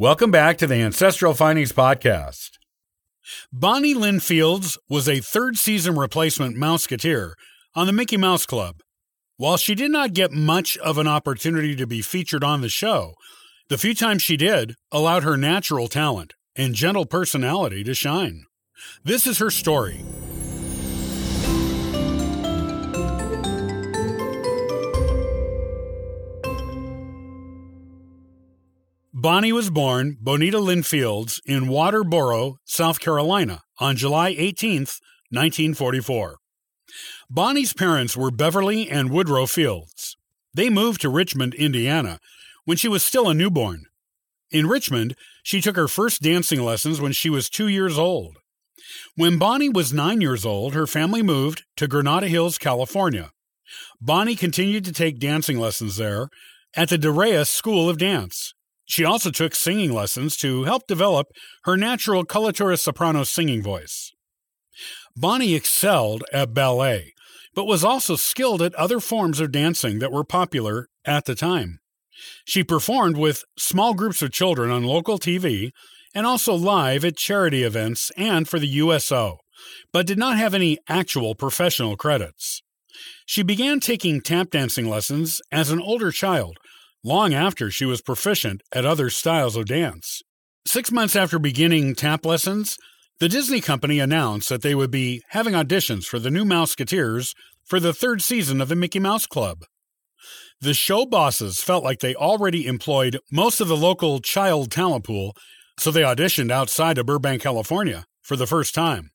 Welcome back to the Ancestral Findings Podcast. Bonnie Lynn Fields was a third season replacement Mouseketeer on the Mickey Mouse Club. While she did not get much of an opportunity to be featured on the show, the few times she did allowed her natural talent and gentle personality to shine. This is her story. Bonnie was born Bonita Lynn Fields in Walterboro, South Carolina on July 18, 1944. Bonnie's parents were Beverly and Woodrow Fields. They moved to Richmond, Indiana, when she was still a newborn. In Richmond, she took her first dancing lessons when she was two years old. When Bonnie was nine years old, her family moved to Granada Hills, California. Bonnie continued to take dancing lessons there at the Daraus School of Dance. She also took singing lessons to help develop her natural coloratura soprano singing voice. Bonnie excelled at ballet, but was also skilled at other forms of dancing that were popular at the time. She performed with small groups of children on local TV and also live at charity events and for the USO, but did not have any actual professional credits. She began taking tap dancing lessons as an older child long after she was proficient at other styles of dance. Six months after beginning tap lessons, the Disney company announced that they would be having auditions for the new Mouseketeers for the third season of the Mickey Mouse Club. The show bosses felt like they already employed most of the local child talent pool, so they auditioned outside of Burbank, California for the first time.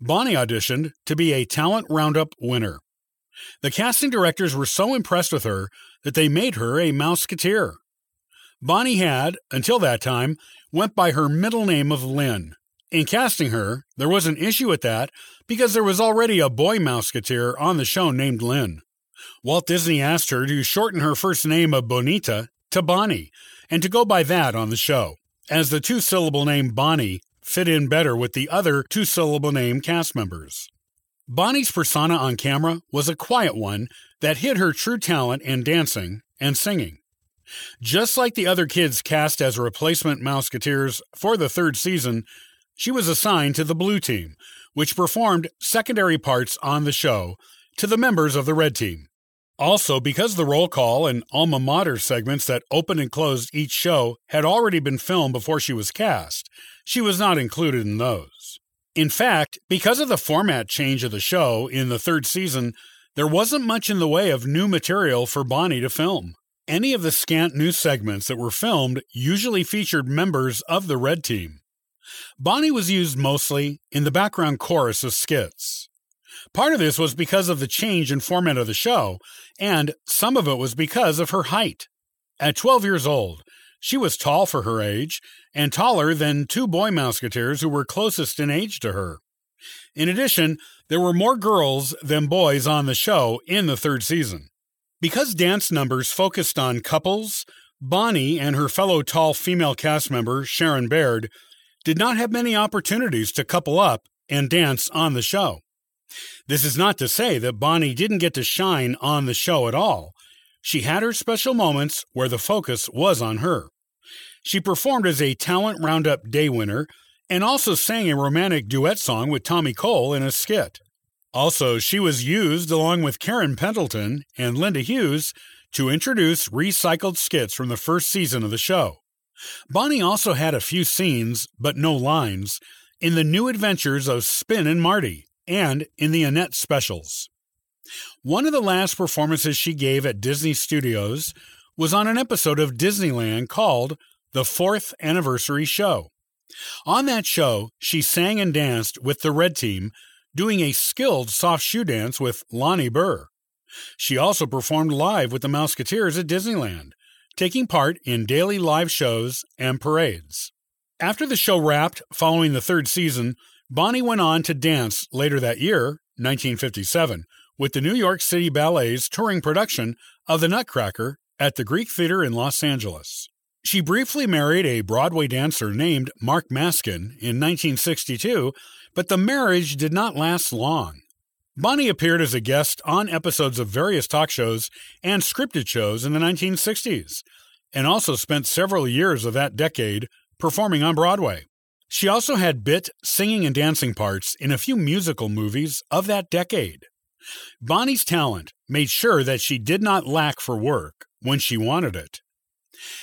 Bonnie auditioned to be a Talent Roundup winner. The casting directors were so impressed with her that they made her a Mouseketeer. Bonnie had, until that time, went by her middle name of Lynn. In casting her, there was an issue with that because there was already a boy Mouseketeer on the show named Lynn. Walt Disney asked her to shorten her first name of Bonita to Bonnie and to go by that on the show, as the two syllable name Bonnie fit in better with the other two syllable name cast members. Bonnie's persona on camera was a quiet one that hid her true talent in dancing and singing. Just like the other kids cast as replacement Mouseketeers for the third season, she was assigned to the Blue Team, which performed secondary parts on the show to the members of the Red Team. Also, because the roll call and alma mater segments that opened and closed each show had already been filmed before she was cast, she was not included in those. In fact, because of the format change of the show in the third season, there wasn't much in the way of new material for Bonnie to film. Any of the scant new segments that were filmed usually featured members of the Red Team. Bonnie was used mostly in the background chorus of skits. Part of this was because of the change in format of the show, and some of it was because of her height. At 12 years old, she was tall for her age and taller than two boy Mouseketeers who were closest in age to her. In addition, there were more girls than boys on the show in the third season. Because dance numbers focused on couples, Bonnie and her fellow tall female cast member, Sharon Baird, did not have many opportunities to couple up and dance on the show. This is not to say that Bonnie didn't get to shine on the show at all. She had her special moments where the focus was on her. She performed as a Talent Roundup Day winner and also sang a romantic duet song with Tommy Cole in a skit. Also, she was used along with Karen Pendleton and Linda Hughes to introduce recycled skits from the first season of the show. Bonnie also had a few scenes, but no lines, in the new adventures of Spin and Marty and in the Annette specials. One of the last performances she gave at Disney Studios was on an episode of Disneyland called The Fourth Anniversary Show. On that show, she sang and danced with the Red Team, doing a skilled soft shoe dance with Lonnie Burr. She also performed live with the Mouseketeers at Disneyland, taking part in daily live shows and parades. After the show wrapped following the third season, Bonnie went on to dance later that year, 1957, with the New York City Ballet's touring production of The Nutcracker at the Greek Theater in Los Angeles. She briefly married a Broadway dancer named Mark Maskin in 1962, but the marriage did not last long. Bonnie appeared as a guest on episodes of various talk shows and scripted shows in the 1960s. and also spent several years of that decade performing on Broadway. She also had bit singing and dancing parts in a few musical movies of that decade. Bonnie's talent made sure that she did not lack for work when she wanted it.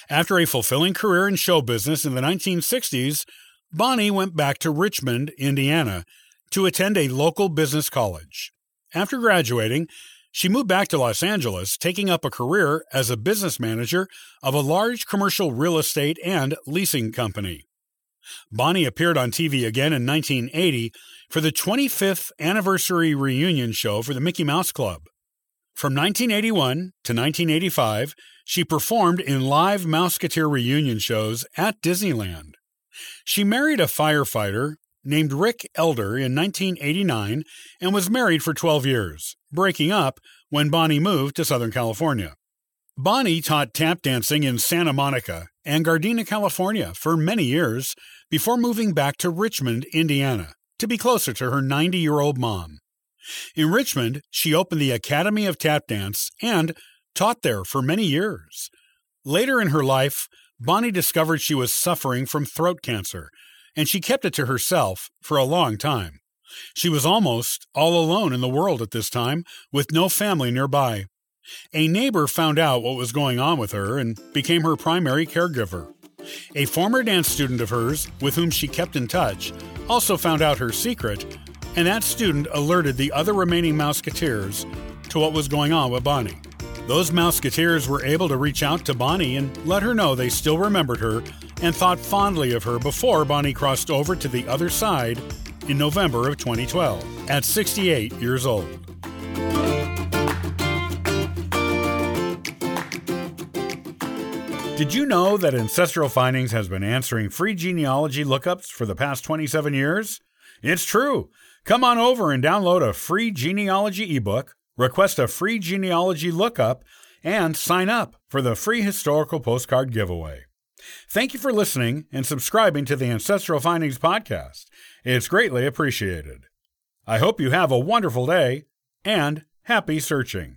After a fulfilling career in show business in the 1960s, Bonnie went back to Richmond, Indiana, to attend a local business college. After graduating, she moved back to Los Angeles, taking up a career as a business manager of a large commercial real estate and leasing company. Bonnie appeared on TV again in 1980 for the 25th anniversary reunion show for the Mickey Mouse Club. From 1981 to 1985, she performed in live Mouseketeer reunion shows at Disneyland. She married a firefighter named Rick Elder in 1989 and was married for 12 years, breaking up when Bonnie moved to Southern California. Bonnie taught tap dancing in Santa Monica and Gardena, California for many years before moving back to Richmond, Indiana, to be closer to her 90 year old mom. In Richmond, she opened the Academy of Tap Dance and taught there for many years. Later in her life, Bonnie discovered she was suffering from throat cancer, and she kept it to herself for a long time. She was almost all alone in the world at this time, with no family nearby. A neighbor found out what was going on with her and became her primary caregiver. A former dance student of hers, with whom she kept in touch, also found out her secret, and that student alerted the other remaining Mouseketeers to what was going on with Bonnie. Those Mouseketeers were able to reach out to Bonnie and let her know they still remembered her and thought fondly of her before Bonnie crossed over to the other side in November of 2012 at 68 years old. Did you know that Ancestral Findings has been answering free genealogy lookups for the past 27 years? It's true. Come on over and download a free genealogy ebook, request a free genealogy lookup, and sign up for the free historical postcard giveaway. Thank you for listening and subscribing to the Ancestral Findings podcast. It's greatly appreciated. I hope you have a wonderful day and happy searching.